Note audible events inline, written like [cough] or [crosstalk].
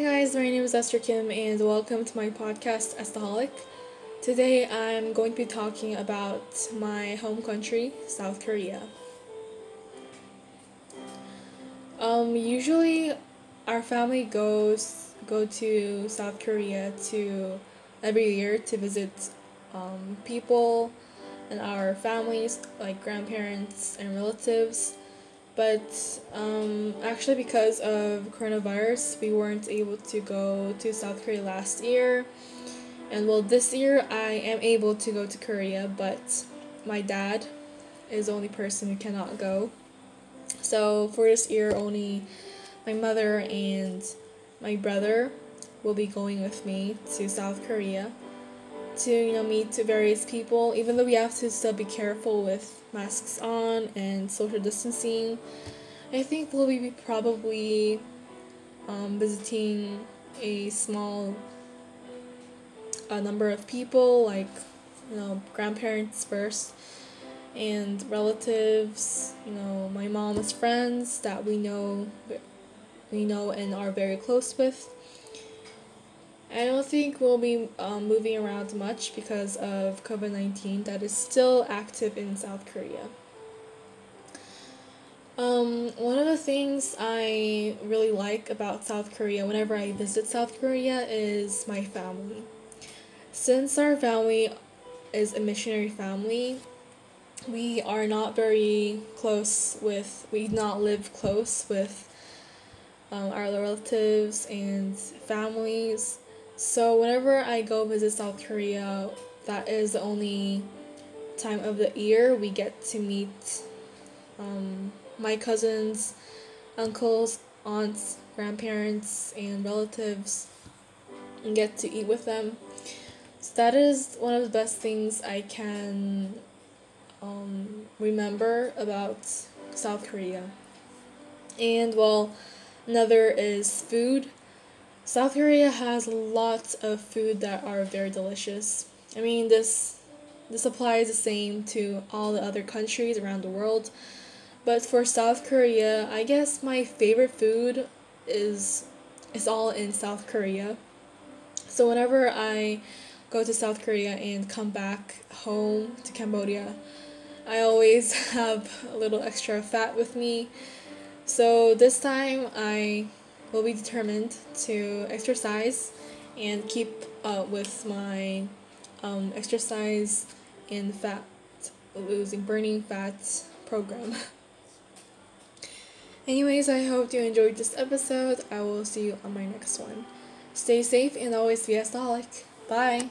Hi guys, my name is Esther Kim and welcome to my podcast Estaholic. Today I'm going to be talking about my home country, South Korea. Um, usually our family goes go to South Korea to every year to visit um, people and our families like grandparents and relatives but um, actually because of coronavirus we weren't able to go to south korea last year. And well this year i am able to go to korea but my dad is the only person who cannot go. So for this year only my mother and my brother will be going with me to south korea to you know meet to various people even though we have to still be careful with masks on and social distancing i think we'll be probably um, visiting a small a number of people like you know grandparents first and relatives you know my mom's friends that we know we know and are very close with I don't think we'll be um, moving around much because of COVID 19 that is still active in South Korea. Um, one of the things I really like about South Korea whenever I visit South Korea is my family. Since our family is a missionary family, we are not very close with, we not live close with um, our relatives and families so whenever I go visit South Korea, that is the only time of the year we get to meet um, my cousins, uncles, aunts, grandparents, and relatives and get to eat with them. So that is one of the best things I can um, remember about South Korea. And well, another is food. South Korea has lots of food that are very delicious. I mean, this this applies the same to all the other countries around the world. But for South Korea, I guess my favorite food is is all in South Korea. So whenever I go to South Korea and come back home to Cambodia, I always [laughs] have a little extra fat with me. So this time I will be determined to exercise and keep up with my um, exercise and fat losing burning fat program. [laughs] Anyways, I hope you enjoyed this episode. I will see you on my next one. Stay safe and always be a. Bye.